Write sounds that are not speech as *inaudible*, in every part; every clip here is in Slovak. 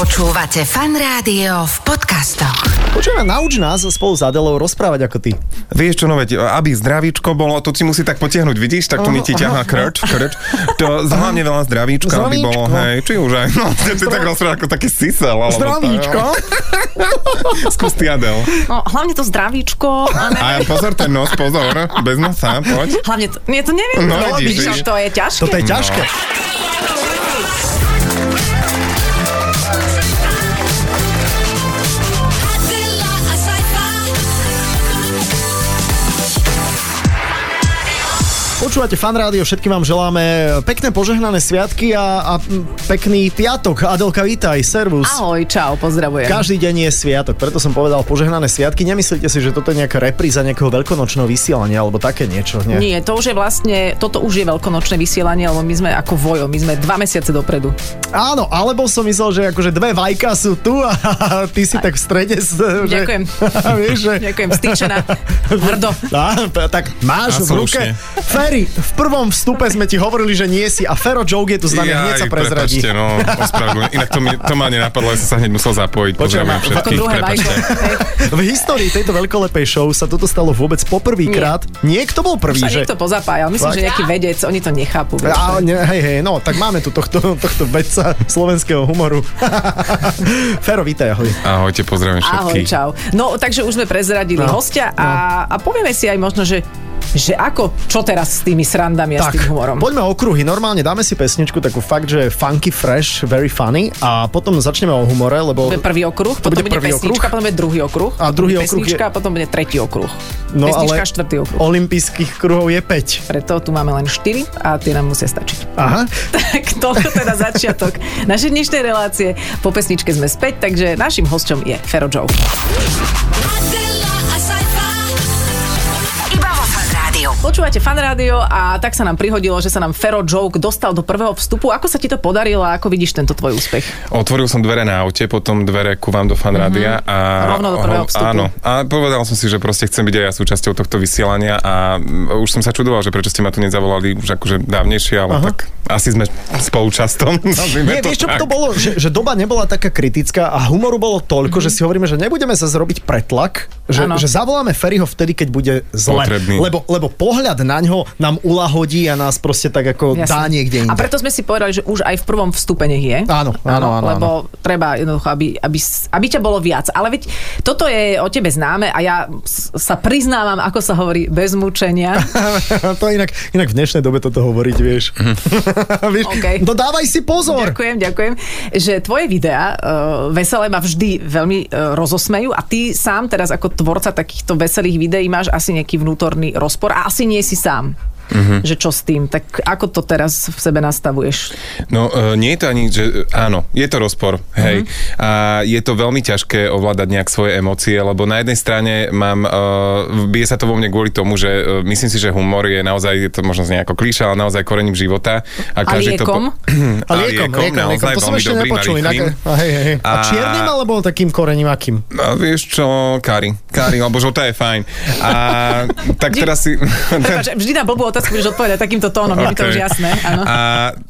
Počúvate fan rádio v podcastoch. Počujeme, nauč nás spolu s Adelou rozprávať ako ty. Vieš čo, no veď, aby zdravíčko bolo, to si musí tak potiahnuť, vidíš, tak to mi ti ťahá krč, krč. To hlavne veľa zdravíčka, aby bolo, Zdravíčko. hej, či už aj, no, ty, ty tak rozprávaš ako taký sisel, alebo Zdravíčko. Skús ty, Adel. No, hlavne to zdravíčko. A ne... A pozor, ten nos, pozor, bez nosa, poď. Hlavne to, nie, to neviem, No, no, vidíš, to je ťažké. Toto je ťažké. Adela, Počúvate fan rádio, všetkým vám želáme pekné požehnané sviatky a, a pekný piatok. Adelka, vítaj, servus. Ahoj, čau, pozdravujem. Každý deň je sviatok, preto som povedal požehnané sviatky. Nemyslíte si, že toto je nejaká repríza nejakého veľkonočného vysielania alebo také niečo? Nie. Nie, to už je vlastne, toto už je veľkonočné vysielanie, lebo my sme ako vojo, my sme dva mesiace dopredu. Áno, alebo som myslel, že akože dve vajka sú tu a *laughs* ty si tak v strede. s- Že, Ďakujem. *laughs* vieš, že... Ďakujem, stýčená, hrdo. *laughs* Á, tak máš A v ruke. Ferry, v prvom vstupe sme ti hovorili, že nie si a Fero Joke je tu s nami, hneď sa prezradí. Prepačte, no, ospravedlňujem. Inak to, mi, to ma nenapadlo, ja som sa hneď musel zapojiť. Počujem, Pozdravujem všetkých, prepačte. V histórii tejto veľkolepej show sa toto stalo vôbec poprvýkrát. Niekto bol prvý, Sa že... niekto pozapájal, myslím, Fakt? že nejaký vedec, oni to nechápu. A, ne, hej, hej, no, tak máme tu tohto, tohto vedca slovenského humoru. *laughs* Fero, vítaj, ahoj. Ahojte, pozdravím Ahoj, všetkých. čau. No, takže už sme prezradili No, hostia a, a povieme si aj možno, že že ako, čo teraz s tými srandami a s tým humorom? poďme okruhy. Normálne dáme si pesničku takú fakt, že funky, fresh, very funny a potom začneme o humore, lebo... To bude prvý okruh, To potom bude bude, prvý pesnička, okruh? potom bude druhý okruh. A druhý okruh pesnička, je- a potom bude tretí okruh. No pesnička, ale štvrtý okruh. olympijských kruhov je 5. Preto tu máme len 4 a tie nám musia stačiť. Aha. *laughs* Tak toľko teda začiatok našej dnešnej relácie. Po pesničke sme späť, takže našim hosťom je Fero Joe. Počúvate fan rádio a tak sa nám prihodilo, že sa nám Fero Joke dostal do prvého vstupu. Ako sa ti to podarilo a ako vidíš tento tvoj úspech? Otvoril som dvere na aute, potom dvere ku vám do fanrádia a... Rovno do prvého vstupu. Áno. A povedal som si, že proste chcem byť aj ja súčasťou tohto vysielania a mm, už som sa čudoval, že prečo ste ma tu nezavolali už akože dávnejšie, ale Aha. tak asi sme spolučastom. nazvime Nie, vieš čo tak. to bolo? Že, že doba nebola taká kritická a humoru bolo toľko, že si hovoríme, že nebudeme sa zrobiť pretlak, že, Áno. že zavoláme Ferryho vtedy, keď bude zle. Potrebný. Lebo, lebo pohľad na ňo nám ulahodí a nás proste tak ako Jasne. dá niekde inde. A preto sme si povedali, že už aj v prvom vstupe nech je. Áno, áno, áno, Lebo treba jednoducho, aby, aby, aby ťa bolo viac. Ale veď toto je o tebe známe a ja sa priznávam, ako sa hovorí, bez mučenia. *laughs* to inak, inak v dnešnej dobe toto hovoriť, vieš. *laughs* vieš OK. No dávaj si pozor. Ďakujem, ďakujem. Že tvoje videá uh, veselé ma vždy veľmi uh, rozosmejú a ty sám teraz ako tvorca takýchto veselých videí máš asi nejaký vnútorný rozpor a asi nie si sám. Mhm. Že čo s tým? Tak ako to teraz v sebe nastavuješ? No, e, nie je to ani, že áno, je to rozpor, hej. A je to veľmi ťažké ovládať nejak svoje emócie, lebo na jednej strane mám, uh, bije sa to vo mne kvôli tomu, že uh, myslím si, že humor je naozaj, je to možno znie ako klíša, ale naozaj korením života. A liekom? *clears throat* A liekom, liekom, liekom. naozaj To som ešte dobrým a a, hej, hej. a A- čiernym alebo takým korením akým? A vieš čo, Kari, Kari, lebo žltá je fajn. A *laughs* tak teraz si... Prepáč, vždy na blbú otázku budeš odpovedať takýmto tónom, je mi to Okay. už jasné. Áno. A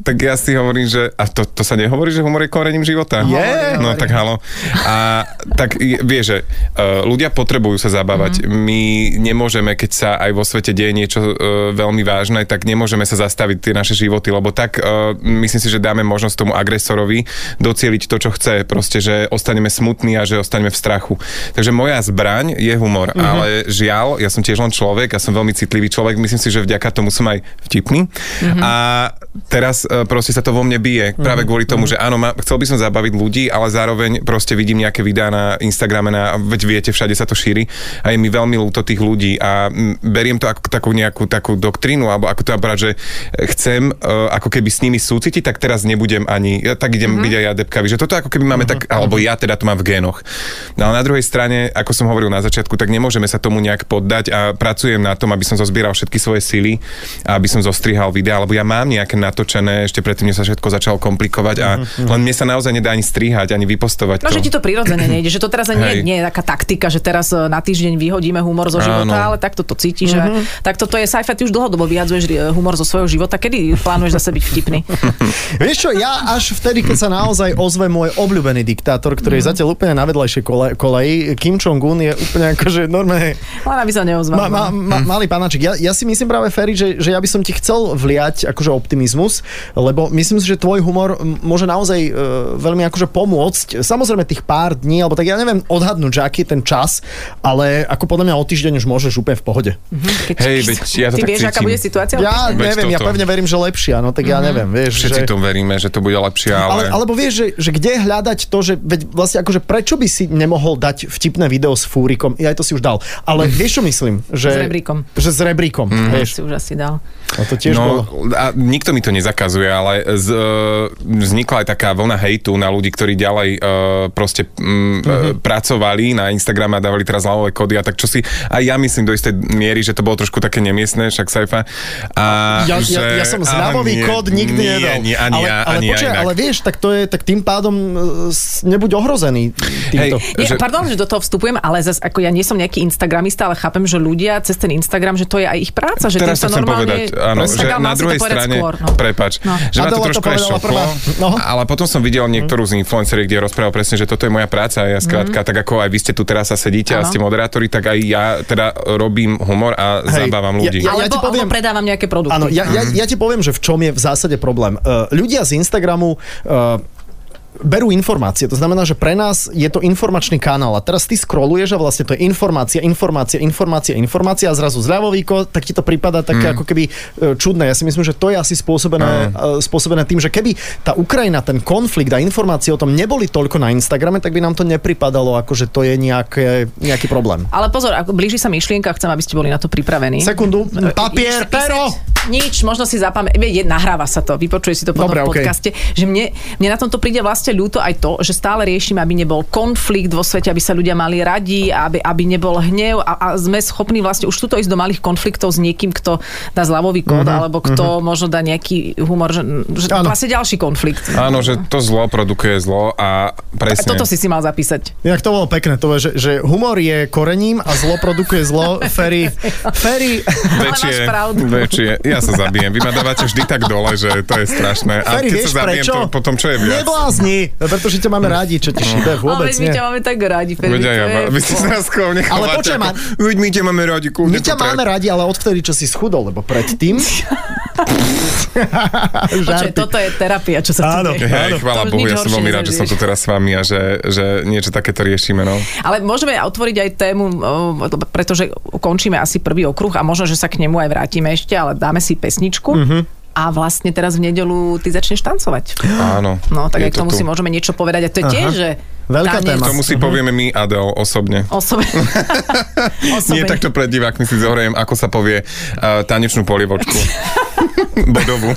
tak ja si hovorím, že... A to, to sa nehovorí, že humor je korením života? Je. No tak halo. A tak je- vieš, že uh, ľudia potrebujú sa zabávať. Mhm. My nemôžeme, keď sa aj vo svete deje niečo uh, veľmi vážne, tak nemôžeme sa zastaviť tie naše životy, lebo tak uh, myslím si, že dáme možnosť tomu agresorovi docieliť to, čo chce. Proste, že ostaneme smutní a že ostaneme v strachu. Takže moja zbraň je humor, Mhm. ale žiaľ, ja som tiež len človek, ja som veľmi citlivý človek, myslím si, že vďaka tomu som aj vtipný. Mhm. A teraz uh, proste sa to vo mne bije. Práve kvôli tomu, že áno, ma, chcel by som zabaviť ľudí, ale zároveň proste vidím nejaké videá na Instagrame, na, veď viete, všade sa to šíri a je mi veľmi ľúto tých ľudí a beriem to ako takú nejakú takú doktrínu, alebo ako to brať, že chcem uh, ako keby s nimi súcitiť, tak teraz nebudem ani, ja tak idem byť aj ja depkavý, že toto ako keby máme tak, alebo ja teda to mám v génoch. No ale na druhej strane, ako som hovoril na začiatku, tak nemôžeme sa tomu nejak poddať a pracujem na tom, aby som zozbieral všetky svoje sily aby som zostrihal videa, lebo ja mám nejaké natočené ešte predtým, než sa všetko začalo komplikovať a len mne sa naozaj nedá ani strihať, ani vypostovať No, to. že ti to prirodzene nejde, že to teraz nie, nie je taká taktika, že teraz e, na týždeň vyhodíme humor zo života, Áno. ale takto to cítiš. Mm-hmm. Takto to je sci ty už dlhodobo vyjadzuješ e, humor zo svojho života. Kedy plánuješ zase byť vtipný? *laughs* Vieš čo, ja až vtedy, keď sa naozaj ozve môj obľúbený diktátor, ktorý je zatiaľ úplne na vedľajšej kole, koleji, Kim Jong-un je úplne akože normálne Len aby sa neozval. ma, ma, ma, malý panačik. Ja, ja si myslím práve, Ferry, že, že ja by som ti chcel vliať akože optimizmus, lebo myslím si, že tvoj humor môže naozaj e, veľmi akože pomôcť. Samozrejme tých pár dní, alebo tak ja neviem odhadnúť, že aký je ten čas, ale ako podľa mňa o týždeň už môžeš úplne v pohode. Keď, Hej, veď ja to Ty tak vieš, aká cítim. bude situácia? Ja Veď neviem, ja toto. pevne verím, že lepšia, no tak ja neviem, vieš. Všetci že... to veríme, že to bude lepšie, Ale, ale... alebo vieš, že, že kde hľadať to, že veď vlastne akože prečo by si nemohol dať vtipné video s fúrikom, ja to si už dal, ale *laughs* vieš čo myslím? Že, S rebríkom. Že s rebríkom, Mhm. vieš. Si dal. No to tiež bolo. No, a nikto mi to nezakazuje, ale z, e, vznikla aj taká vlna hejtu na ľudí, ktorí ďalej e, proste mm, Mhm. uh-huh. pracovali na Instagrame a dávali teraz lavové kódy a tak čo si, aj ja myslím do istej miery, že to bolo trošku také nemiestné, však Saifa. A Ja, že, ja, ja som zľavový kód nikdy nie, nedal. Nie, ani ale, ja, ale, ani ja ale vieš, tak to je, tak tým pádom e, nebuď ohrozený týmto. Hej, Nie, že- Pardon, že do toho vstupujem, ale zase ako ja nie som nejaký Instagramista, ale chápem, že ľudia cez ten Instagram, že to je aj ich práca, že Teraz tým sa chcem povedať, áno, že na druhej strane, skôr, no. prepač, No. že ma to trošku aj šoklo. No. ale potom som videl niektorú z influenceriek, kde rozprával presne, že toto je moja práca a ja skrátka, tak ako aj vy ste tu teraz a sedíte a Mhm. Áno. ste moderátori, tak aj ja teda robím humor a Hej, zabávam ja- ľudí. ja- Alebo, ti poviem- alebo predávam nejaké produkty. Áno, ja, ja, ja ti poviem, že v čom je v zásade problém. Uh, ľudia z Instagramu uh, berú informácie. To znamená, že pre nás je to informačný kanál. A teraz ty scrolluješ a vlastne to je informácia, informácia, informácia, informácia a zrazu zľavovíko, tak ti to prípada také Mm. ako keby e, čudné. Ja si myslím, že to je asi spôsobené, e, spôsobené tým, že keby tá Ukrajina, ten konflikt a informácie o tom neboli toľko na Instagrame, tak by nám to nepripadalo ako, že to je nejaké, nejaký problém. Ale pozor, ako blíži sa myšlienka, chcem, aby ste boli na to pripravení. Sekundu, papier, Ideš sa pero! Nič, možno si zapamätať, nahráva sa to, vypočuje si to potom Dobre, v podcaste, že mne, mne na tomto príde vlastne ľúto aj to, že stále riešime, aby nebol konflikt vo svete, aby sa ľudia mali radi, aby, aby nebol hnev a, a sme schopní vlastne už tuto ísť do malých konfliktov s niekým, kto dá zľavový kód, Mhm, alebo kto možno dá nejaký humor, že, že to Áno. vlastne ďalší konflikt. Áno, že to zlo produkuje zlo a A presne. toto si si mal zapísať. Inak to bolo pekné, to je, že, že humor je korením a zlo produkuje zlo. *laughs* Ferry, Ferry, Väčšie, väčšie. Ja sa zabijem. Vy ma dávate vždy tak dole, že to je strašné. A Ferry, keď vieš sa zabijem, prečo? to potom čo je viac? Neblázni, pretože ťa máme rádi, čo ti šíbe, Ale vôbec veď my nie. ťa máme tak radi, Ferry, Veď ja, vy ste sa nechávate. Ale počuj ma- my ťa máme radi, kľudne My ťa máme radi, ale odvtedy, čo si schudol, lebo predtým... *laughs* *laughs* Žarty. toto je terapia, čo sa tu Áno. deje. Hej, chvála Bohu, ja som veľmi rád, že som tu teraz s vami a že, že niečo takéto riešime. No. Ale môžeme otvoriť aj tému, pretože končíme asi prvý okruh a možno, že sa k nemu aj vrátime ešte, ale dáme si pesničku. Mhm. A vlastne teraz v nedelu ty začneš tancovať. Áno. No, tak k tomu tu. si môžeme niečo povedať. A to je tiež, že Veľká tanec téma. Tomu si povieme my, Adel, osobne. Osobe... *laughs* Nie takto pred divákmi si zohrejem, ako sa povie uh, tanečnú polievočku. *laughs* bodovú.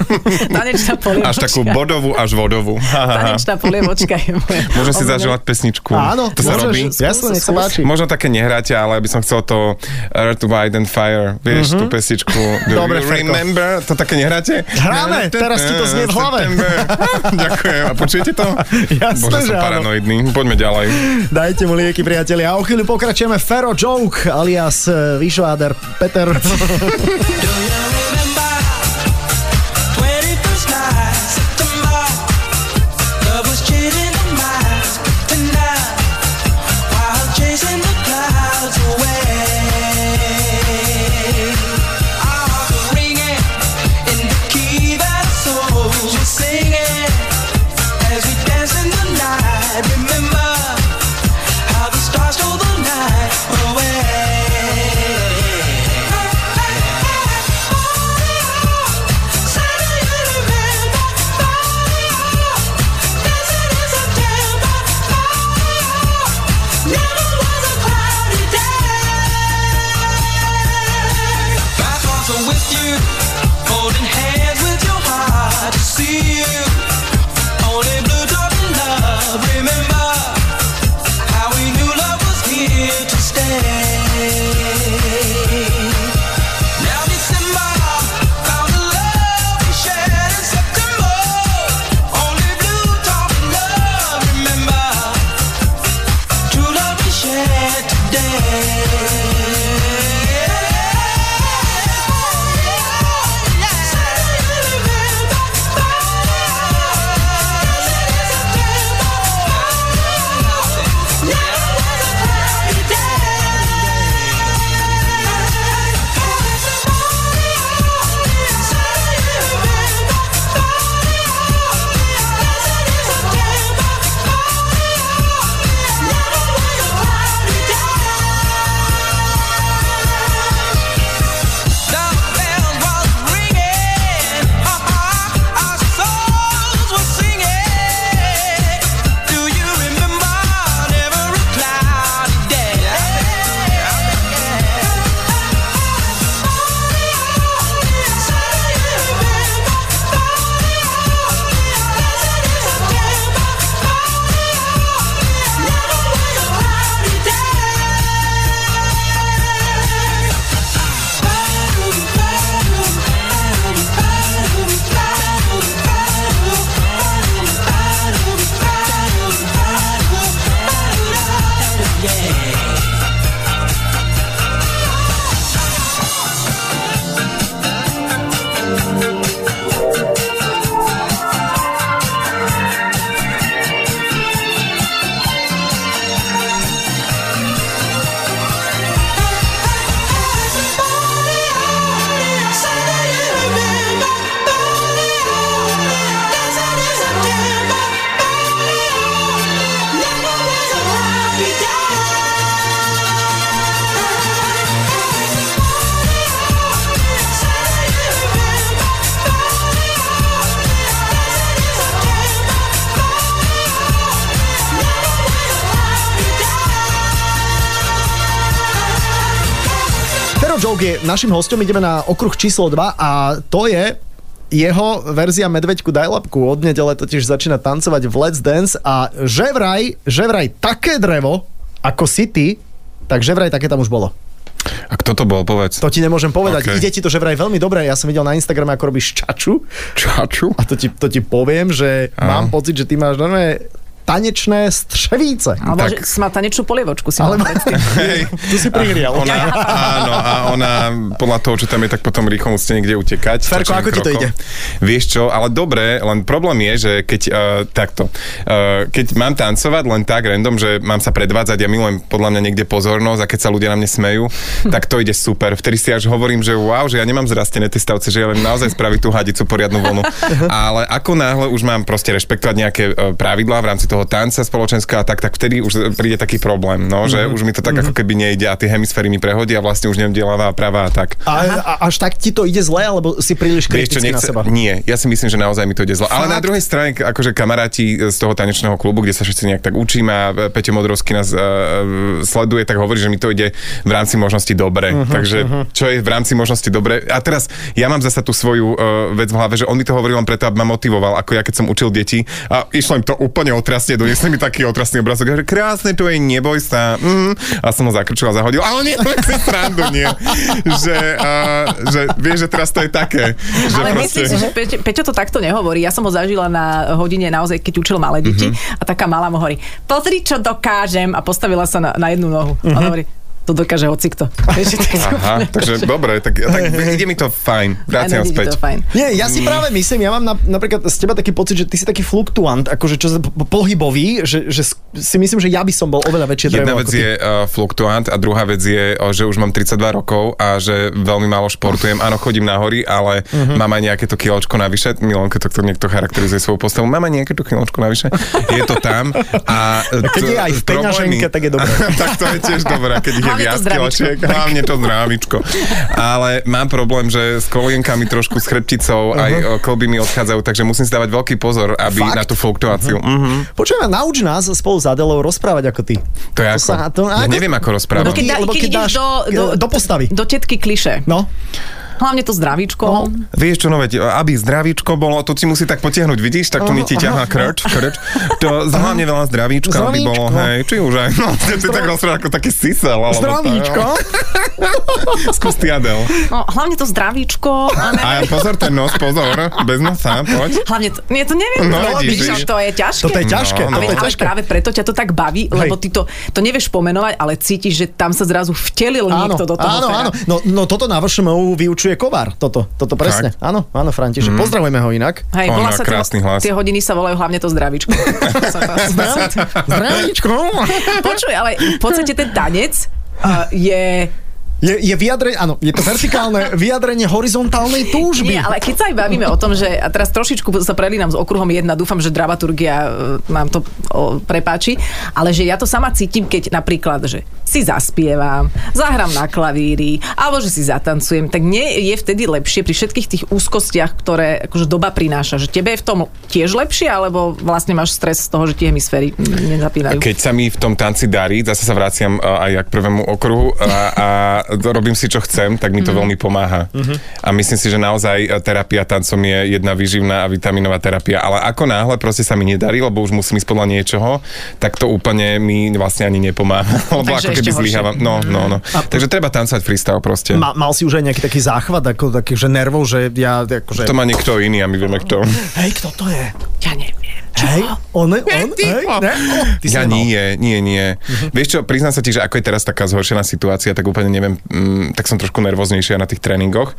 Tanečná polievočka. Až takú bodovú, až vodovú. Tanečná polievočka je moja. Môžem si zaželať pesničku. Áno, to sa robí. Jasne, nech sa páči. Možno také nehráte, ale by som chcel to Earth, Wind and Fire, vieš, tú pesničku. Do Dobre, you remember? To také nehráte? Hráme, teraz ti to znie v hlave. Ďakujem. A počujete to? *laughs* Jasné, Bože, že som paranoidný. Poďme ďalej. Dajte mu lieky, priatelia. A o chvíľu pokračujeme Fero Joke, alias eh, Vyšváder Peter. *laughs* je našim hostom, ideme na okruh číslo 2 a to je jeho verzia Medveďku Dajlapku. Od nedele totiž začína tancovať v Let's Dance a že vraj, že vraj také drevo, ako si ty, tak že vraj také tam už bolo. A kto to bol, povedz? To ti nemôžem povedať. OK. Ide ti to že vraj veľmi dobre. Ja som videl na Instagrame, ako robíš čaču. Čaču? A to ti, to ti poviem, že Áno. mám pocit, že ty máš normálne tanečné střevíce. Alebo Tak- že mal tanečnú polievočku. Si Ale. Hej. *laughs* tu si prihrial. Ona, áno, a ona podľa toho, čo tam je, tak potom rýchlo musíte niekde utekať. Ferko, ako ti to krokom. ide? Vieš čo, ale dobre, len problém je, že keď uh, takto, uh, keď mám tancovať len tak random, že mám sa predvádzať, ja milujem podľa mňa niekde pozornosť a keď sa ľudia na mne smejú, *laughs* tak to ide super. Vtedy si až hovorím, že wow, že ja nemám zrastené tie stavce, že ja len naozaj spraviť tú hadicu poriadnu vlnu. *laughs* Ale ako náhle už mám proste rešpektovať nejaké uh, pravidlá v rámci toho tanca spoločenského a tak, tak vtedy už príde taký problém, no, že už mi to tak ako keby nejde a tie hemisféry mi prehodia a vlastne už neviem, kde ľavá a pravá a tak. A, a až tak ti to ide zle, alebo si príliš Vieš čo, kritický na nechce, seba? nie, ja si myslím, že naozaj mi to ide zle. Ale na druhej strane, akože kamaráti z toho tanečného klubu, kde sa všetci nejak tak učíme a e, Peťo Modrovský nás uh, sleduje, tak hovorí, že mi to ide v rámci možnosti dobre. Mhm, Uh-huh, Takže čo je v rámci možnosti dobre? A teraz ja mám zasa tú svoju uh, vec v hlave, že on mi to hovoril len preto, aby ma motivoval, ako ja keď som učil deti a išlo im to úplne otrasne, doniesli mi taký otrasný obrazok, že krásne to je, neboj sa. Mm. A som ho zakrčil a zahodil, ale nie, si srandu, nie. Že, uh, že vieš, že teraz to je také. Že Ale myslím si, že Peťo, Peťo to takto nehovorí. Ja som ho zažila na hodine naozaj, keď učil malé deti Mhm. a taká malá mu hovorí, pozri, čo dokážem a postavila sa na, na jednu nohu. A on hovorí, to dokáže hocikto. Aha, takže dobre, tak, tak ide mi to fajn. Ide späť. to fajn. Nie, ja si práve myslím, ja mám na, napríklad z teba taký pocit, že ty si taký fluktuant, akože čo pohybový, že, že si myslím, že ja by som bol oveľa väčšie Jedna drevo vec ako ty. je uh, fluktuant a druhá vec je, o, že už mám 32 rokov a že veľmi málo športujem. Áno, chodím na hory, ale Mhm. mám aj nejaké to kiločko navyše. Milonke to, to niekto charakterizuje svoju postavu. Mám aj nejaké to kiločko navyše. Je to tam. A, *laughs* keď je aj v peňaženke, tak je dobré. *laughs* tak to je tiež dobré, keď *laughs* je Hlavne to viac zdravíčko. kiločiek. *laughs* Hlavne to zdravíčko. Ale mám problém, že s kolienkami trošku s chrbticou aj o, klby mi odchádzajú, takže musím si dávať veľký pozor, aby Fakt? na tú fluktuáciu. Mhm. Počujeme, nauč nás spolu s Adelou rozprávať ako ty. To je ako? sa- to- Ja ako- neviem, ako rozprávať. Lebo Keď, dá, keď, keď ideš dáš do, do, do postavy. Do tetky kliše. No, Hlavne to zdravíčko. No. Vieš čo, no veď, aby zdravíčko bolo, to si musí tak potiahnuť, vidíš, tak tu mi ti ťahá krč, krč. To hlavne veľa zdravíčka, aby Zdravíčko. bolo, hej, či už aj, no, ty, ty tak rozprávaš ako taký sisel. alebo zdravíčko. tak. *laughs* Skús ty, Adel. No, hlavne to zdravíčko. A ne, A pozor, ten nos, pozor, bez nosa, poď. hlavne to, nie, to neviem, No, no, vidíš, to je ťažké. Toto je ťažké, No, no. ale ťažké. práve preto ťa to tak baví, Hej. lebo ty to, to nevieš pomenovať, ale cítiš, že tam sa zrazu vtelil Áno, niekto do toho. áno, áno. No, no toto na VŠMU vyučuje Kovar. Toto, toto presne. Fakt? Áno, áno, František. Pozdravujeme ho inak. Hej, On volá sa krásny tie, hlas. tie hodiny sa volajú hlavne to zdravíčko. *laughs* Zdravíčko. Počuj, ale v podstate ten tanec uh, je... Je, je vyjadrenie, áno, je to vertikálne *laughs* vyjadrenie horizontálnej túžby. Nie, ale keď sa aj bavíme o tom, že a teraz trošičku sa prelínam s okruhom 1, dúfam, že dramaturgia e, nám to o, prepáči, ale že ja to sama cítim, keď napríklad, že si zaspievam, zahrám na klavíri, alebo že si zatancujem, tak nie je vtedy lepšie pri všetkých tých úzkostiach, ktoré akože doba prináša, že tebe je v tom tiež lepšie, alebo vlastne máš stres z toho, že tie hemisféry nezapínajú. Keď sa mi v tom tanci darí, zase sa vraciam uh, aj k prvému okruhu a, a robím si, čo chcem, tak mi to veľmi pomáha. A myslím si, že naozaj uh, terapia tancom je jedna výživná a vitaminová terapia. Ale ako náhle proste sa mi nedarí, lebo už musím ísť podľa niečoho, tak to úplne mi vlastne ani nepomáha. *laughs* Lebo takže ako keby zlyhávam. No, no, no. Takže treba tancovať freestyle proste. Ma, mal si už aj nejaký taký záchvat, ako taký, že nervov, že ja, akože... To má niekto iný a my vieme kto. Hej, kto to je? Ja neviem. Hej, on, on, hej, ne? Oh, ty Ja nie, nie, nie. Vieš čo, priznám sa ti, že ako je teraz taká zhoršená situácia, tak úplne neviem, mm, tak som trošku nervóznejšia na tých tréningoch,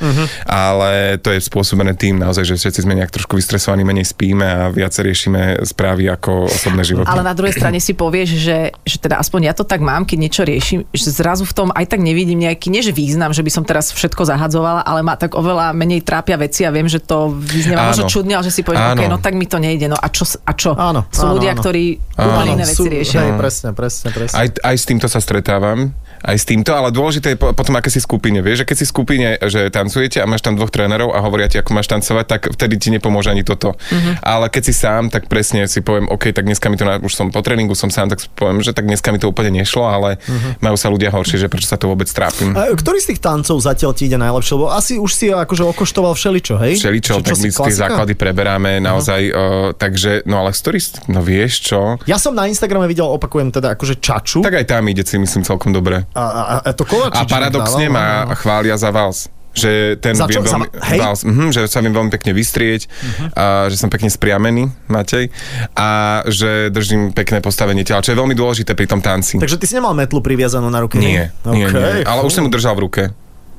ale to je spôsobené tým naozaj, že všetci sme nejak trošku vystresovaní, menej spíme a viac riešime správy ako osobné životy. Ale na druhej strane si povieš, že, že teda aspoň ja to tak mám, keď niečo riešim, že zrazu v tom aj tak nevidím nejaký, nie že význam, že by som teraz všetko zahadzovala, ale ma tak oveľa menej trápia veci a viem, že to vyznieva možno čudne, ale že si poviem, Áno. OK, no tak mi to nejde, no a čo čo, a čo? Áno, Sú áno, ľudia, áno. ktorí úplne iné veci riešia. hej, presne, presne, presne. Aj, aj s týmto sa stretávam, aj s týmto, ale dôležité je po- potom, aké si skupine. Vieš, že keď si skupine, že tancujete a máš tam dvoch trénerov a hovoria ti, ako máš tancovať, tak vtedy ti nepomôže ani toto. Mhm. Ale keď si sám, tak presne si poviem, OK, tak dneska mi to, už som po tréningu, som sám, tak poviem, že tak dneska mi to úplne nešlo, ale Mhm. majú sa ľudia horšie, že prečo sa to vôbec trápim. A ktorý z tých tancov zatiaľ ti ide najlepšie? Lebo asi už si akože okoštoval všeličo, hej? Všeličo, tak my si, tie základy preberáme naozaj, uh, takže, no ale z ktorých, no vieš čo, Ja som na Instagrame videl, opakujem teda, akože čaču. tak aj tam ide si myslím celkom dobre. A, a, a to Kovačič A paradoxne ma chvália za vals. Že ten Za čo? viem veľmi, hej? vals, mhm, že sa viem veľmi pekne vystrieť, a že som pekne spriamený, Matej, a že držím pekné postavenie tela, čo je veľmi dôležité pri tom tanci. Takže ty si nemal metlu priviazanú na ruke? Nie, nie, Okej, nie. Ale už som ju držal v ruke.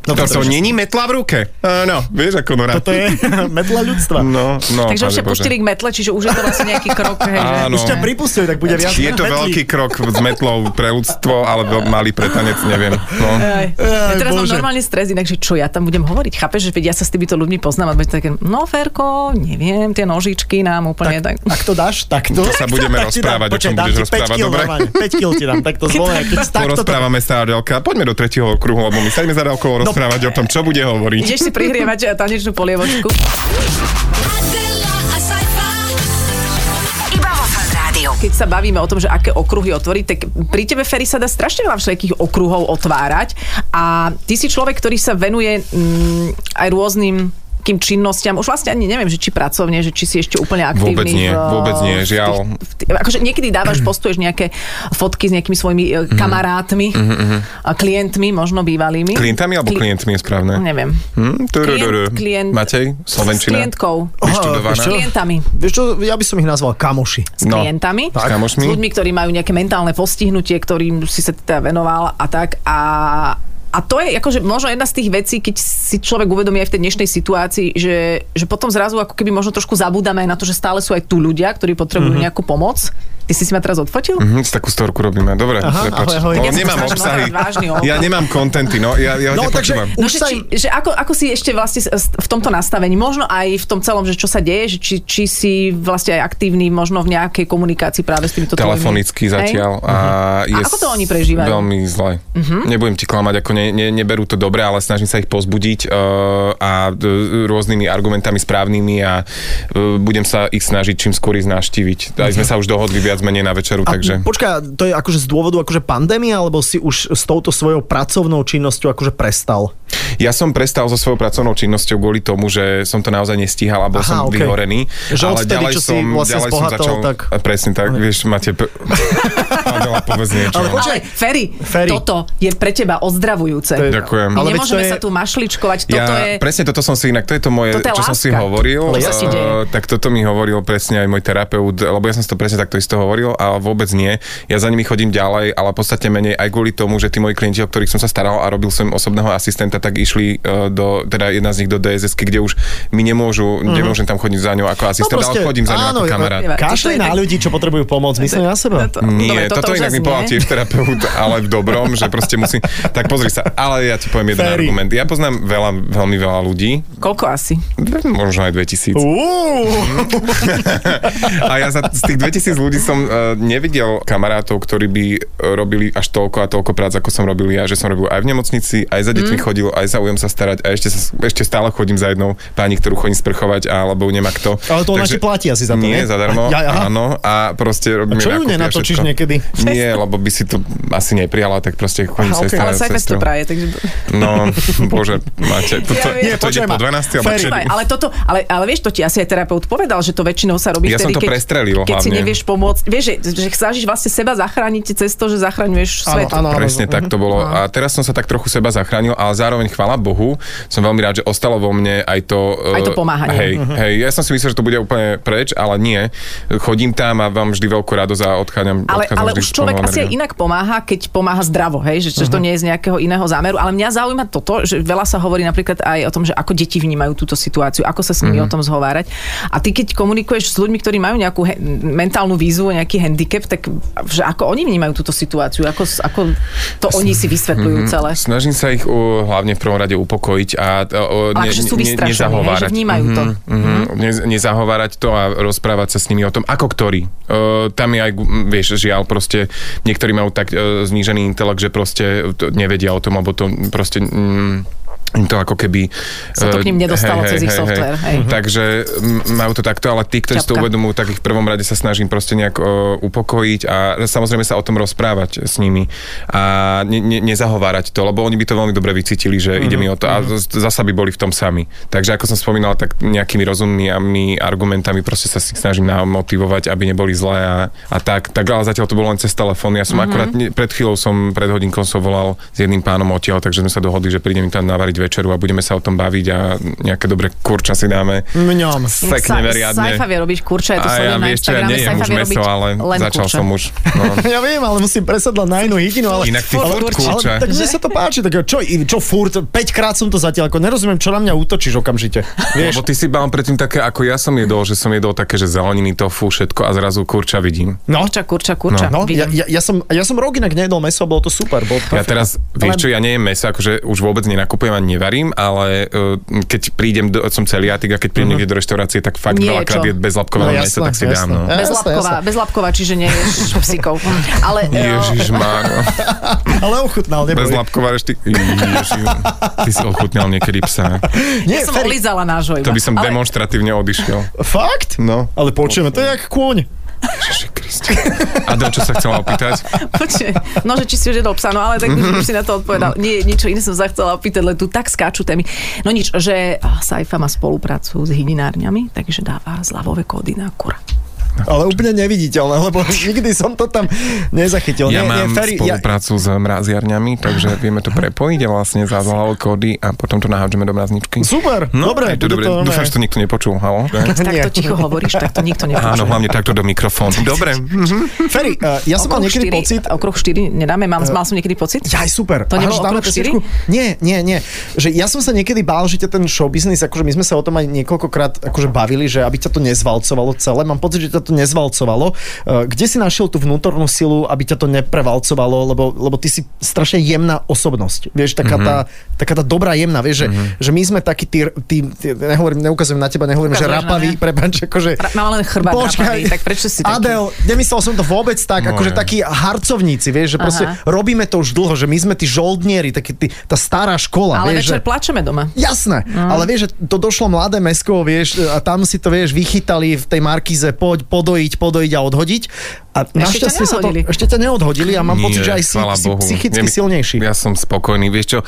No to, to to není metla v ruke. Áno, vieš ako Nora. Toto je *laughs* metla ľudstva. No, no, Takže už Bože. pustili k metle, čiže už je to vlastne nejaký krok. Hej. Áno. Už ťa pripustili, tak bude viac Je to veľký krok s metlou pre ľudstvo, ale veľ- malý pre tanec, neviem. No. Aj. Aj, Ja teraz mám Bože. normálne stres, inak, že čo ja tam budem hovoriť. Chápeš, že ja sa s týmito ľuďmi poznám a bude také, no Ferko, neviem, tie nožičky nám úplne tak. Ak to dáš, takto. To sa budeme tak ti dám- rozprávať, o čom budeš ti 5 rozprávať, dobre? normálne, 5 kil ti dám. Keď si takto... *laughs* Porozprávame sa, Adelka. Poďme do tretieho okruhu, lebo my sa ideme za Adelkou rozprávať o tom, čo bude hovoriť. Ideš si prihrievať eh, tanečnú polievočku. Keď sa bavíme o tom, že aké okruhy otvoriť, tak pri tebe, Ferry, sa dá strašne veľa všetkých okruhov otvárať a ty si človek, ktorý sa venuje mm, aj rôznym takým činnostiam, už vlastne ani neviem, že či pracovne, že či si ešte úplne aktívny. Vôbec nie, v, vôbec nie, v žiaľ. tých- v tých- akože niekedy dávaš, *clears throat* postuješ nejaké fotky s nejakými svojimi Mhm. mm kamarátmi, a klientmi, možno bývalými. Klientami alebo Kli- klientmi je správne? Neviem. Hm? Klient- klient- Matej, S Slovenčina? klientkou. Vyštudovaná? Aha, S klientami. Vieš čo, ja by som ich nazval kamoši. S No. klientami. S kamošmi? S ľuďmi, ktorí majú nejaké mentálne postihnutie, ktorým si sa teda venoval a tak. A, a to je akože možno jedna z tých vecí, keď si človek uvedomí aj v tej dnešnej situácii, že, že potom zrazu ako keby možno trošku zabúdame aj na to, že stále sú aj tu ľudia, ktorí potrebujú mm-hmm. nejakú pomoc. Ty si si ma teraz odfotil? Mhm, takú storku robíme. Dobre, Aha, prepáč. ahoj, ahoj. Lebo Ja nemám obsahy. vážny. Ja nemám kontenty, no. Ja, ja No, takže. No, že, či, že ako, ako si ešte vlastne v tomto nastavení, možno aj v tom celom, že čo sa deje, že či, či si vlastne aj aktívny možno v nejakej komunikácii práve s týmito tvojimi- Telefonicky Hej? zatiaľ. A, je A ako to oni prežívajú? Veľmi zle. Nebudem ti klamať, ako ne, ne, neberú to dobre, ale snažím sa ich pozbudiť uh, a d- rôznymi argumentami správnymi a uh, budem sa ich snažiť čím skôr ísť navštíviť. Aj sme sa už dohodli viac menej na večeru, A takže... počkaj, to je akože z dôvodu akože pandémie, alebo si už s touto svojou pracovnou činnosťou akože prestal? Ja som prestal so svojou pracovnou činnosťou kvôli tomu, že som to naozaj nestíhal a bol Aha, som okej. vyhorený. Že ale ďalej čo si som, vlastne ďalej som zbohatol, začal... tak- Presne tak, vieš, máte... P... *laughs* Adela, povedz niečo. Ale počkaj, Ferry, Ferry. toto je pre teba ozdravujúce. To je- Ďakujem. My Ale nemôžeme to je- sa tu mašličkovať, toto ja, je... presne toto som si inak, to je to moje, Toto je čo som si láska. hovoril, Ale ja si deje. eh, tak toto mi hovoril presne aj môj terapeut, lebo ja som si to presne takto isto hovoril a vôbec nie. Ja za nimi chodím ďalej, ale podstatne menej aj kvôli tomu, že tí moji klienti, o ktorých som sa staral a robil som osobného asistenta, tak išli eh, do, teda jedna z nich do DSS, kde už mi nemôžu, nemôžem tam chodiť za ňou ako asistent, ale chodím za ňou ako kamarát. Kašli na ľudí, čo potrebujú pomoc, myslím na seba. To- Nie, toto toto, inak mi povedal tiež terapeut, ale v dobrom, že proste musím... Tak pozri sa, ale ja ti poviem jeden Ferry. argument. Ja poznám veľa, veľmi veľa ľudí, Koľko asi? možno aj 2000. Uú, *laughs* A ja za, z tých 2000 ľudí som uh, nevidel kamarátov, ktorí by uh, robili až toľko a toľko prác, ako som robil ja, že som robil aj v nemocnici, aj za deťmi mm. chodil, aj za ujem sa starať a ešte, sa, ešte stále chodím za jednou pani, ktorú chodím sprchovať, alebo nemá kto. Ale to ona ti platí asi za to, Nie, nie? zadarmo, Ja, aha. áno, a proste robíme A čo ju nenatočíš všetko. niekedy? Nie, lebo by si to asi neprijala, tak proste chodím Aha, sa okej. starať Ale Cypress to praje, takže... No, *laughs* bože, máte, to, to, Ja viem. to, to ide počujem po ma. 12 alebo ale toto, ale, ale vieš, to ti asi aj terapeut povedal, že to väčšinou sa robí Ja som to keď, prestrelil keď si nevieš pomôcť. Vieš, že, že snažíš vlastne seba zachrániť cez to, že zachraňuješ svet. Presne tak to bolo. A teraz som sa tak trochu seba zachránil, ale zároveň chvala Bohu, som veľmi rád, že ostalo vo mne aj to... Aj to eh, pomáhanie. Hej, hej, ja som si myslel, že to bude úplne preč, ale nie. Chodím tam a mám vždy veľkú radosť a odchádzam, Ale, odchádzam ale vždy už človek asi aj inak pomáha, keď pomáha zdravo, hej, že, že to nie je z nejakého iného zámeru. Ale mňa zaujíma toto, že veľa sa hovorí napríklad aj o tom, že ako deti vnímajú túto situáciu, ako sa s nimi o tom zhovárať. A ty keď komunikuješ s ľuďmi, ktorí majú nejakú he- mentálnu výzvu, nejaký handicap, tak že ako oni vnímajú túto situáciu, ako, ako to oni si vysvetľujú celé. Snažím sa ich uh, hlavne v prvom rade upokojiť a uh, Ale akože sú hej, že nezahovárať. vnímajú to. Mm-hmm. Ne, nezahovárať to a rozprávať sa s nimi o tom, ako ktorý. Uh, tam je aj, vieš, žiaľ, proste niektorí majú tak uh, znížený intelekt, že proste to nevedia o tom, alebo to proste... Mm, to ako keby... Sa to k ním eh, nedostalo cez ich software, hej. Mhm. Takže m, majú to takto, ale tí, ktorí si to uvedomujú, tak ich v prvom rade sa snažím proste nejak o, upokojiť a samozrejme sa o tom rozprávať s nimi a ne, ne, nezahovárať to, lebo oni by to veľmi dobre vycítili, že ide mi o to a z- zasa by boli v tom sami. Takže ako som spomínal, tak nejakými rozumnými argumentami proste sa si snažím namotivovať, aby neboli zlé a, a tak. Tak ale zatiaľ to bolo len cez telefón. Ja som akurát, ne- pred chvíľou som, pred hodinkou som volal s jedným pánom odtiaľ, takže sme sa dohodli, že príde mi tam navariť večeru a budeme sa o tom baviť a nejaké dobré kurča si dáme. Mňam. Pekne veriadne. Saifa vie robiť kurča, je to A ja na vieš čo, ja nejem už meso, ale začal kurča. som už. No. *laughs* Ja viem, ale musím presadlať na inú hydinu, ale... Inak ty Furt kurča. kurča. Ale, tak mne sa to páči, tak čo, čo furt, 5 krát som to zatiaľ, ako nerozumiem, čo na mňa útočíš okamžite. *laughs* Lebo Vieš, ty si mal predtým také, ako ja som jedol, že som jedol také, že zeleniny, tofu, všetko a zrazu kurča vidím. no, Kurča, kurča, kurča. no ja, vidím. ja, ja, som, ja som rok inak nejedol meso, bolo to super. Bolo to Ja teraz, vieš čo, ja nejem meso, akože už vôbec nenakupujem ani nevarím, ale uh, keď prídem, do, som celiatik a keď prídem niekde do reštaurácie, tak fakt Nie, veľakrát je bezlapkové No, jasné, tak si jasné. dám. No. Bezlapková, bezlapková, čiže nie ješ psíkov. *laughs* Ale e, Ježiš *laughs* Ale ochutnal, neboj. bezlapková. Ježiš, ty si ochutnal niekedy psa. Nie, ja som Feri, olízala nášho iba. To by som ale, demonstratívne odišiel. Fakt? No. Ale počujeme, to je jak kôň. Kriste. Adel, čo sa chcela opýtať? Počkej, no, že či si už jedol psa, no ale tak už, už si na to odpovedal. Nie, niečo iné som sa chcela opýtať, len tu tak skáču témy. No nič, že Saifa má spoluprácu s hydinárňami, takže dáva zľavové kódy na kura. Ale úplne neviditeľné, lebo *laughs* nikdy som to tam nezachytil. Ja nie, mám nie, Feri, ja, spoluprácu s mraziarňami, takže vieme to prepojiť a vlastne zazval kódy a potom to nahádžeme do mrazničky. Super, No, dobre. to dobre. to. Dúfam, že to nikto nepočul, halo? *laughs* Keď takto ticho hovoríš, tak to nikto nepočuje. Áno, hlavne takto do mikrofónu. *laughs* Dobre. Feri, uh, ja som mal niekedy 4, pocit... Okruh 4 nedáme, mal, mal som niekedy pocit? Ja, super. To nebol Až dáme okruh pesničku? Nie, nie, nie. Že ja som sa niekedy bál, že ten show business, akože my sme sa o tom aj niekoľkokrát akože bavili, že aby ťa to nezvalcovalo celé. Mám pocit, že ťa to nezvalcovalo. Uh, Kde si našiel tú vnútornú silu, aby ťa to neprevalcovalo, lebo, lebo ty si strašne jemná osobnosť. Vieš, taká, Mhm. tá, taká tá dobrá jemná, vieš, že, že my sme takí tí, tí, tí nehovorím, neukazujem na teba, nehovorím, že Ukazuješ na rapaví, mňa. prepáč, akože... Ra- mám len chrbát rapavý, tak prečo si taký? Adel, nemyslel som to vôbec tak, No akože takí harcovníci, vieš, že proste Aha. robíme to už dlho, že my sme tí žoldnieri, takí tí, tá stará škola, Ale vieš, večer že... plačeme doma. Jasné, ale vieš, že to došlo mladé mesko, vieš, a tam si to, vieš, vychytali v tej markize, poď podojiť, podojiť a odhodiť. A našťastie sa to, neodhodili. ešte ťa neodhodili a mám pocit, že aj si, si Bohu. psychicky Je mi- silnejší. Ja som spokojný. Vieš čo, uh,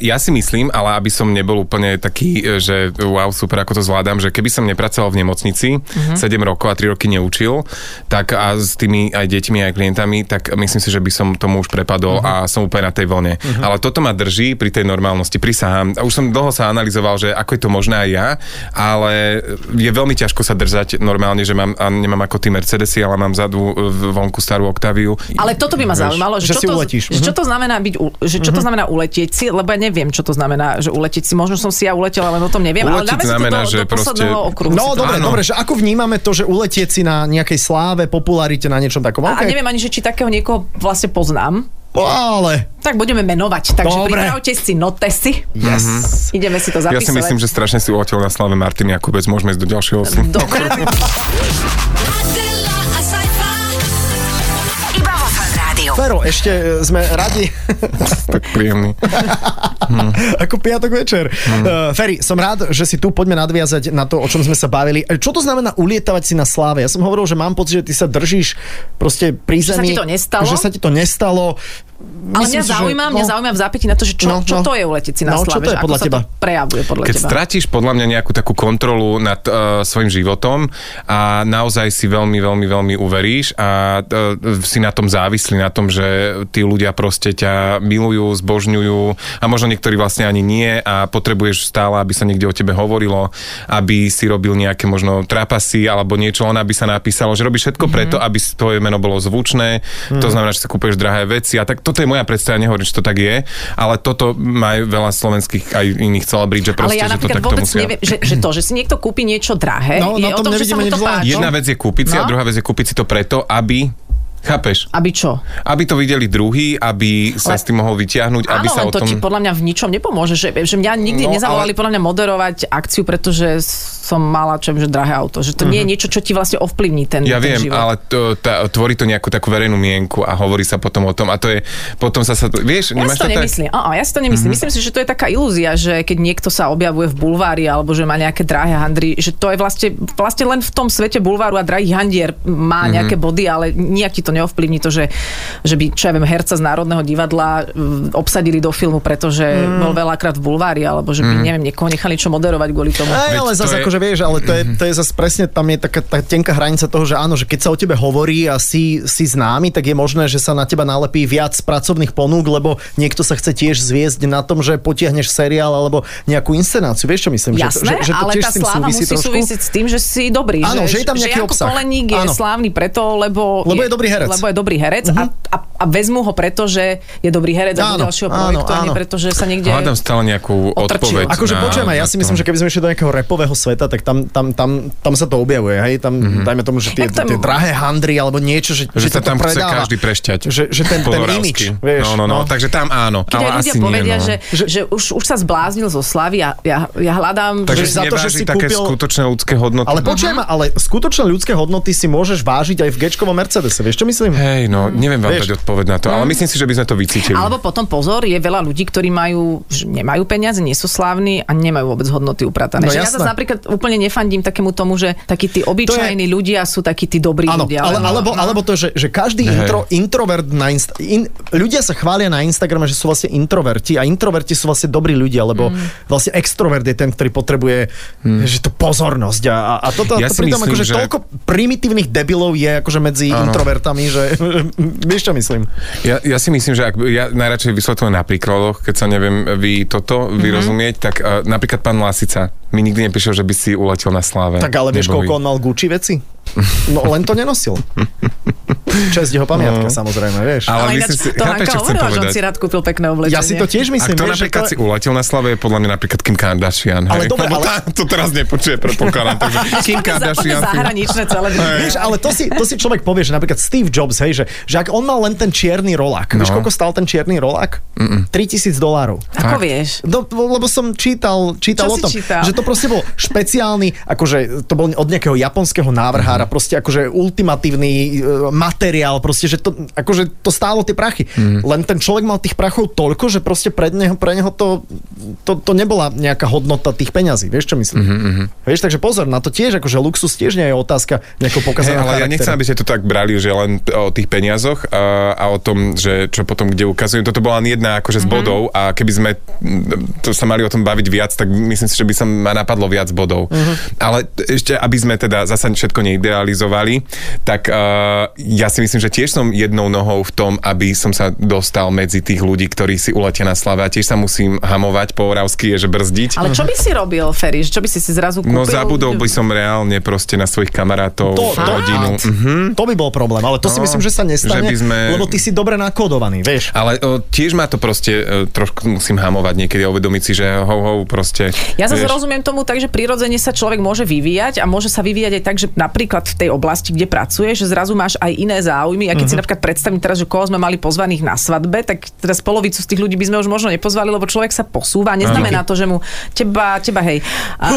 ja si myslím, ale aby som nebol úplne taký, e, že wow, super, ako to zvládam, že keby som nepracoval v nemocnici Mhm. 7 rokov a 3 roky neučil, tak a s tými aj deťmi, aj klientami, tak myslím si, že by som tomu už prepadol Mhm. a som úplne na tej vlne. Ale toto ma drží pri tej normálnosti, prisahám. Už som dlho sa analyzoval, že ako je to možné aj ja, ale je veľmi ťažko sa držať normálne, že mám, a nemám ako tí Mercedesy, ale mám vzadu v vonku starú Octaviu. Ale toto by ma Vieš, zaujímalo, že, že čo, si to, uletíš. že čo to znamená byť, že čo to znamená uletieť si, lebo ja neviem, čo to znamená, že uletieť si. Možno som si ja uletela, len o tom neviem, ale Uletiť dáme si to znamená, do, že do proste- okruhu. No dobre, dobre, že ako vnímame to, že uletieť si na nejakej sláve, popularite, na niečom takom? A, a Okay. neviem ani, že či takého niekoho vlastne poznám. Ale... Tak budeme menovať. Takže Dobre. pripravte si notesy. Yes. Ideme si to Ja zapisovať. si myslím, že strašne si uletel na slave Martin Jakubec. Môžeme ísť do ďalšieho *laughs* osy. Dobre. *laughs* *laughs* Fero, ešte e, sme radi, *laughs* tak príjemný. *laughs* ako piatok večer. Uh, Ferry, som rád, že si tu poďme nadviazať na to, o čom sme sa bavili. E, Čo to znamená ulietavať si na sláve? Ja som hovoril, že mám pocit, že ty sa držíš proste pri Že sa zemi. ti to nestalo? Že sa ti to nestalo. Ale mňa si, že- zaujíma, mňa no. zaujíma v zápätí na to, že čo, No, čo no. to je u leteci na No, čo slave, to je podľa teba? prejavuje podľa Keď teba. stratíš podľa mňa nejakú takú kontrolu nad uh, svojim životom a naozaj si veľmi, veľmi, veľmi uveríš a uh, si na tom závislí, na tom, že tí ľudia proste ťa milujú, zbožňujú a možno niektorí vlastne ani nie a potrebuješ stále, aby sa niekde o tebe hovorilo, aby si robil nejaké možno trapasy alebo niečo, len aby sa napísalo, že robíš všetko Mhm. preto, aby tvoje meno bolo zvučné, to znamená, že si kúpeš drahé veci a tak toto je moja predstava, nehovorím, že to tak je, ale toto má veľa slovenských aj iných celebrit, že proste, Ale ja že to takto vôbec musia. neviem, že, že to, že si niekto kúpi niečo drahé, No, je na o tom že sa mu to páči. Jedna vec je kúpiť si a No. druhá vec je kúpiť si to preto, aby Chápeš? Aby čo? Aby to videli druhý, aby sa Ale- s tým mohol vyťahnuť, aby Áno, sa len o to tom... ti podľa mňa v ničom nepomôže. Že, že mňa nikdy No, nezavolali ale- podľa mňa moderovať akciu, pretože som mala čo že drahé auto. Že to nie je niečo, čo ti vlastne ovplyvní ten, Mhm. Ja ten viem, život. ale to, tá, tvorí to nejakú takú verejnú mienku a hovorí sa potom o tom a to je, potom sa sa, vieš, Ja nemáš si to tak... nemyslím. Á, ja si to nemyslím. Myslím si, že to je taká ilúzia, že keď niekto sa objavuje v bulvári alebo že má nejaké drahé handry, že to je vlastne, vlastne len v tom svete bulváru a drahých handier má nejaké body, ale nijak ti to neovplyvní to, že, že by, čo ja viem, herca z Národného divadla mm, obsadili do filmu, pretože bol veľakrát v bulvári, alebo že by, neviem, niekoho nechali čo moderovať kvôli tomu. Aj, ale to zase je- akože vieš, ale to je, to je zase presne, tam je taká tá tenká hranica toho, že áno, že keď sa o tebe hovorí a si, si známy, tak je možné, že sa na teba nalepí viac pracovných ponúk, lebo niekto sa chce tiež zviesť na tom, že potiahneš seriál alebo nejakú inscenáciu. Vieš, čo myslím? Jasné, že, že, že to ale tiež tá sláva súvisí musí trošku? súvisieť s tým, že si dobrý. Áno, že je tam nejaký že obsah. Koleník je Áno. slávny preto, lebo, Lebo je dobrý herec. Lebo je dobrý herec Mhm. a, a, a vezmu ho preto, že je dobrý herec a Áno, do ďalšieho áno, projektu, a nie áno. preto, že sa niekde... Hľadám stále nejakú Otrčil. odpoveď. Akože počujem, ja si myslím, že keby sme išli do nejakého repového sveta, tak tam, tam, tam, tam sa to objavuje, hej, tam mm-hmm. dajme tomu, že tie, tam- tie drahé handry alebo niečo, že, Že sa ťa to tam chce predáva. každý prešťať. Že, že ten, ten imič, vieš. No, no, no, takže tam áno, Keď ale ľudia asi povedia, nie, no. že, že, že už, už sa zbláznil zo slavy a ja, ja hľadám... Takže že za to, že si také kúpil- skutočné ľudské hodnoty. Ale počujem, uh-huh. ale skutočné ľudské hodnoty si môžeš vážiť aj v gečkovom Mercedese, vieš čo myslím? Hej, no, neviem vám Vieš. dať odpoveď na to, ale myslím si, že by sme to vycítili. Alebo potom pozor, je veľa ľudí, ktorí majú, že nemajú peniaze, nie sú slávni a nemajú vôbec hodnoty upratané. No že ja zase napríklad úplne nefandím takému tomu, že takí tí obyčajní ľudia sú takí tí dobrí Áno, ľudia. ale, alebo, no. alebo to, že, že každý Hej. intro, introvert na Insta, in, ľudia sa chvália na Instagrame, že sú vlastne introverti a introverti sú vlastne dobrí ľudia, lebo Mm. vlastne extrovert je ten, ktorý potrebuje že to pozornosť a, a, a toto, Ja to pritom myslím, akože že- toľko primitívnych debilov je akože medzi Áno. introvertami, že *laughs* vieš čo myslím? Ja, ja si myslím, že ak, ja najradšej vysvetľujem na príkladoch, keď sa neviem vy toto Mhm. vyrozumieť, tak uh, napríklad pán Lasica mi nikdy neprišiel, že by si uletel na sláve. Tak ale vieš, koľko on mal Gucci veci? No len to nenosil. Česť jeho pamiatka, No. samozrejme, vieš. Ale Ale myslím si, to chápeš, čo chcem hovorila, že on povedať? si rád kúpil pekné oblečenie. Ja si to tiež A myslím, kto vieš, napríklad to... si uletel na slave, je podľa mňa napríklad Kim Kardashian. Ale hej? dobre, Lebo ale- tá, to teraz nepočuje, predpokladám. Takže *laughs* Kim Kardashian. zahraničné celebrity. Vieš, ale to si, to si človek povie, že napríklad Steve Jobs, hej, že, že ak on mal len ten čierny rolák, no. vieš, koľko stal ten čierny rolák? 3000 dolárov. Ako vieš? No, lebo som čítal, čítal Čo o tom, čítal? že to proste bol špeciálny, akože to bol od nejakého japonského návrhára, Mhm. proste akože ultimatívny e, materiál, proste, že to, akože to stálo tie prachy. Mhm. Len ten človek mal tých prachov toľko, že proste pre neho, pre neho to, to, to nebola nejaká hodnota tých peňazí, vieš čo myslím? Mhm, Vieš, takže pozor, na to tiež, akože luxus tiež nie je otázka nejakého Hej, pokazaného ale ja charakteru. nechcem, aby ste to tak brali, že len o tých peniazoch a, a o tom, že čo potom kde ukazujú. Toto bola len jedna akože z Mhm. bodov a keby sme mm, to sa mali o tom baviť viac, tak myslím si, že by sa ma napadlo viac bodov. Mhm. Ale ešte, aby sme teda zasa všetko neidealizovali, tak uh, ja si myslím, že tiež som jednou nohou v tom, aby som sa dostal medzi tých ľudí, ktorí si uletia na slave a tiež sa musím hamovať po oravsky, je, že brzdiť. Ale čo by si robil, Ferry? Čo by si si zrazu kúpil? No zabudol by som reálne proste na svojich kamarátov, To- to- rodinu. Mhm. To by bol problém, ale to si No, myslím, že sa nestane, že by sme- lebo ty si dobre nakodovaný, vieš. Ale o, tiež ma to proste e, trošku musím hamovať niekedy a uvedomiť si, že ho, ho, proste... Ja vieš, rozumiem tomu tak, že prirodzene sa človek môže vyvíjať a môže sa vyvíjať aj tak, že napríklad v tej oblasti, kde pracuješ, že zrazu máš aj iné záujmy. A keď Mhm. si napríklad predstavím teraz, že koho sme mali pozvaných na svadbe, tak teraz polovicu z tých ľudí by sme už možno nepozvali, lebo človek sa posúva. Neznamená to, že mu teba, teba hej, a,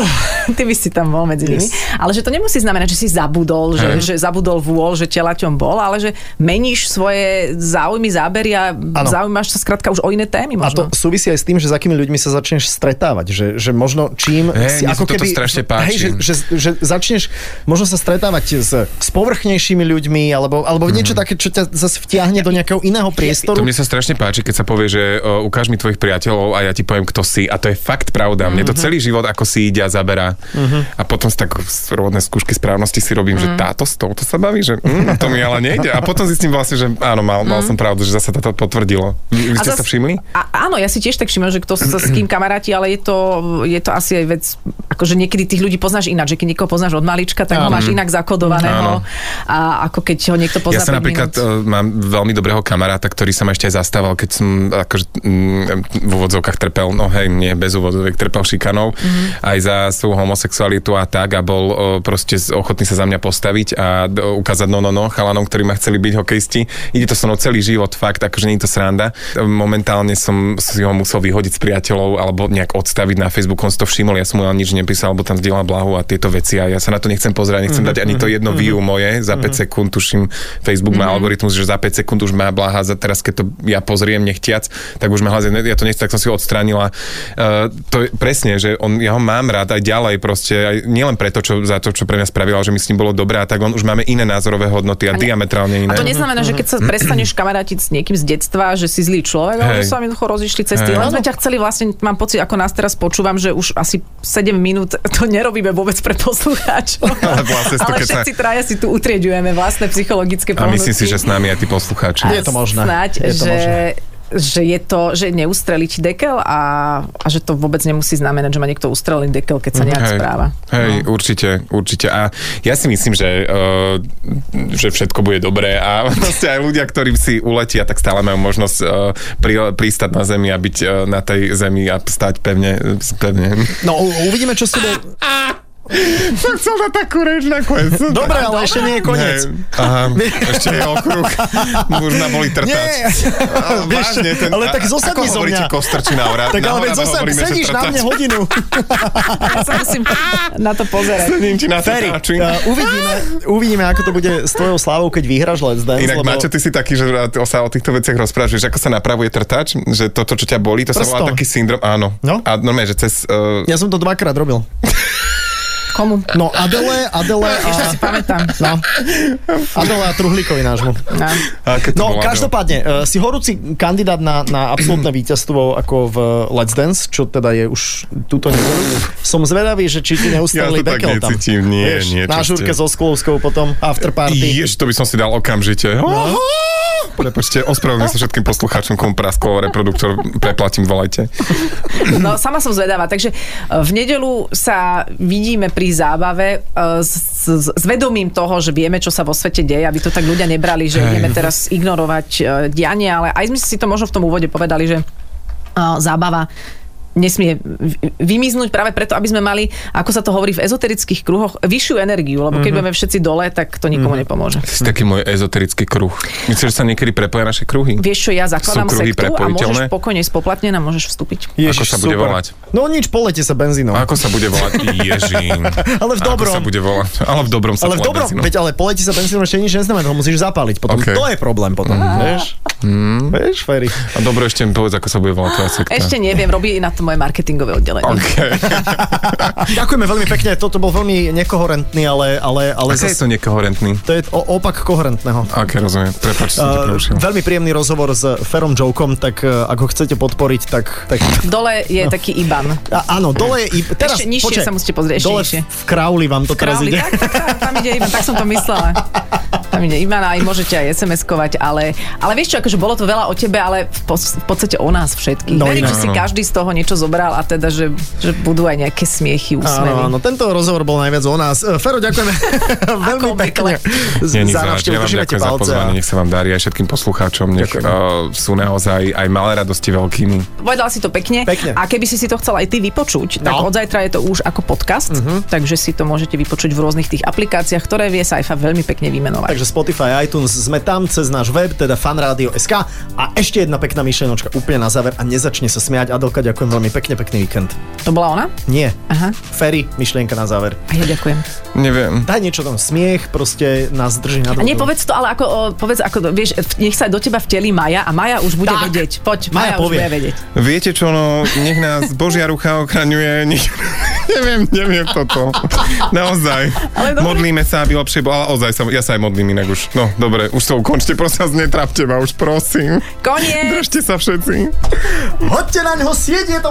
ty by si tam bol medzi nimi. Yes. Ale že to nemusí znamenať, že si zabudol, že, že zabudol vôľ, že telaťom bol, ale že meníš svoje záujmy, zábery a Áno. zaujímaš sa skrátka už o iné témy A to možno. súvisí aj s tým, že s akými ľuďmi sa začneš stretávať. Že, že možno čím Hej, si ako keby... strašne páči. Hej, že, že, že, začneš možno sa stretávať s, s povrchnejšími ľuďmi, alebo, alebo niečo také, čo ťa zase vtiahne do nejakého iného To priestoru. mne sa strašne páči, keď sa povie, že o, ukáž mi tvojich priateľov a ja ti poviem, kto si. A to je fakt pravda. Mne to celý život ako si ide a zaberá. A potom z tak rôzne skúšky správnosti si robím, že táto s touto sa baví, že mm, to mi ale nejde. A potom zistím vlastne, že áno, mal, mal som pravdu, že zase to potvrdilo. Vy, vy ste zas- sa všimli? A, áno, ja si tiež tak všimám, že kto sa s kým kamaráti, ale je to, je to asi aj vec, akože niekedy tých ľudí poznáš ináč, že keď niekoho poznáš od malička, tak ho máš inak zakodovaného. Áno. A ako keď ho niekto pozná Ja sa 5 napríklad minút. uh, mám veľmi dobrého kamaráta, ktorý sa ma ešte aj zastával, keď som akože, mm, v úvodzovkách trpel, no hej, nie bez úvodzoviek, trpel šikanou mm-hmm. aj za svoju homosexualitu a tak a bol uh, proste ochotný sa za mňa postaviť a ukázať no, no, no, chalanom, ktorí ma chceli byť hokejisti. Ide to so mnou celý život, fakt, akože nie je to sranda. Momentálne som si ho musel vyhodiť s priateľov alebo nejak odstaviť na Facebooku, on si to všimol, ja som mu nič nepísal, alebo tam zdieľal blahu a tieto veci a ja sa na to nechcem pozerať, nechcem dať ani to jedno view moje, za 5 sekúnd tuším, Facebook má algoritmus, že za 5 sekúnd už má blaha, za teraz keď to ja pozriem nechtiac, tak už má hľadať, ja to nechcem, tak som si ho odstránila. Uh, to je presne, že on, ja ho mám rád aj ďalej proste, aj nielen preto, čo, za to, čo pre mňa spravila, že mi s ním bolo dobré a tak on už máme iné názorové hodnoty a, A ne- diametrálne iné. A to neznamená, že keď sa prestaneš kamarátiť s niekým z detstva, že si zlý človek, ale že sa vám jednoducho rozišli cesty. Len sme ťa chceli vlastne, mám pocit, ako nás teraz počúvam, že už asi 7 minút to nerobíme vôbec pre poslucháčov. *laughs* Vlastne ale keď sa- všetci traja si tu utrieďujeme vlastné psychologické a myslím si, pohnutky. že s nami aj tí poslucháči. Je to možné. Snáď, Je to že, možné. že je to, že neústreliť dekel a, a že to vôbec nemusí znamenať, že má niekto ustrelý dekel, keď sa nejak Hej, správa. Hej, no. určite, určite. A ja si myslím, že, uh, že všetko bude dobré a *laughs* proste aj ľudia, ktorí si uletia, tak stále majú možnosť uh, pri, pristať na zemi a byť uh, na tej zemi a stať pevne. pevne. No uvidíme, čo s tebou... Som chcel dať takú reč nakoniec. Dobre, ale ešte nie je koniec. Aha, *laughs* ešte je okruh. Už ma boli trtať. Nie, vážne, ten, ale tak zosadni Ako zo hovoríte mňa. kostrčina ora? Tak ale veď zosad, sedíš na mne hodinu. *laughs* Ja sa musím na to pozerať. Sedím ti na Ferry, uh, uvidíme, uvidíme, ako to bude s tvojou slávou, keď vyhráš Let's Dance. Inak lebo... Maťo, ty si taký, že sa o týchto veciach rozprávaš, ako sa napravuje trtač, že toto, čo ťa bolí, to sa volá Prstom. taký syndrom, áno. No. A normálne, že cez... Uh, Ja som to dvakrát robil. *laughs* Komu? No Adele, Adele *laughs* a... Ešte si pamätám. No. Adele a Truhlíkovi nášmu. No. No, každopádne, uh, si horúci kandidát na, na absolútne *clears throat* víťazstvo ako v Let's Dance, čo teda je už túto nedelu. Som zvedavý, že či ti Ja neustali to tak dekel tam. necítim, nie, Vieš, nie, Na žurke ste. so Sklovskou potom, after party. Jež, to by som si dal okamžite. No. Prepačte, ospravedlňujem sa všetkým poslucháčom, komu praskol reproduktor, preplatím, volajte. No, sama som zvedavá. Takže e, v nedelu sa vidíme pri zábave e, s, s, s vedomím toho, že vieme, čo sa vo svete deje, aby to tak ľudia nebrali, že ideme teraz ignorovať e, dianie, ale aj sme si to možno v tom úvode povedali, že e, zábava nesmie vy- vymiznúť práve preto, aby sme mali, ako sa to hovorí v ezoterických kruhoch, vyššiu energiu, lebo keď budeme všetci dole, tak to nikomu nepomôže. Si taký môj ezoterický kruh. Myslíš, že sa niekedy prepoja naše kruhy? Vieš čo, ja zakladám sektu a môžeš prepojiteľné? pokojne spoplatnená, môžeš vstúpiť. Ako sa bude volať? No nič, polete sa benzínom. Ako sa bude volať? *laughs* Ježín. Ale v dobrom. Ako sa bude volať? Ale v dobrom sa Ale v dobrom, veď ale poleti sa benzínom ešte nič neznamená, to musíš zapáliť potom. OK. To je problém potom, vieš? Vieš, Ferry. A dobro, ešte mi povedz, ako sa bude volať tvoja sekta. Ešte neviem, robí na to moje marketingové oddelenie. OK. *laughs* Ďakujeme veľmi pekne, toto bol veľmi nekoherentný, ale, ale, ale Aké je to nekoherentný? to je o, opak koherentného. Aké rozumiem. Som ťa Uh, prerušil. veľmi príjemný rozhovor s Ferom Jokom, tak uh, ak ho chcete podporiť, tak... tak Dole je taký IBAN. a, áno, dole je... i- Teraz, Ešte nižšie počkaj, sa musíte pozrieť, ešte Dole nižšie. v, v Krauli vám to teraz Králi, ide. tak, tak, tak, tam ide IBAN, tak som to myslela. Tam ide IBAN a aj môžete aj SMS-kovať, ale, ale vieš čo, akože bolo to veľa o tebe, ale v, pos, v podstate o nás všetkých. No No, Verím, že si každý z toho niečo zobral a teda, že, že budú aj nejaké smiechy, úsmevy. Áno, áno, tento rozhovor bol najviac o nás. Uh, Fero, ďakujeme *laughs* veľmi pekne Nie, za návštevu. Držíme ti ďakujem za palce. pozvanie, a- nech sa vám darí aj všetkým poslucháčom, nech uh, sú naozaj aj malé radosti veľkými. Povedal si to pekne. Pekne. A keby si si to chcel aj ty vypočuť, tak No. od zajtra je to už ako podcast, takže si to môžete vypočuť v rôznych tých aplikáciách, ktoré vie Saifa veľmi pekne vymenovať. Takže Spotify, iTunes, sme tam cez náš web, teda fanradio.sk a ešte jedna pekná myšlienočka úplne na záver a nezačne sa smiať. Adelka, ďakujem veľmi pekne, pekný víkend. To bola ona? Nie. Aha. Ferry, myšlienka na záver. A ja ďakujem. Neviem. Daj niečo tam, smiech, proste nás drží na A nie, povedz to, ale ako, o, povedz, ako, vieš, nech sa do teba vtelí Maja a Maja už bude Tak. vedieť. Poď, Maja Maja, už povie. bude vedieť. Viete čo, no, nech nás Božia rucha ochraňuje. Nech... *laughs* neviem, neviem toto. Naozaj. Ale dobre. Modlíme sa, aby lepšie bolo. Ale ozaj, sa, ja sa aj modlím inak už. No, dobre, už to ukončte, prosím vás, netrápte ma už, prosím. Koniec! Držte sa všetci. Hoďte na ňo sieť, je to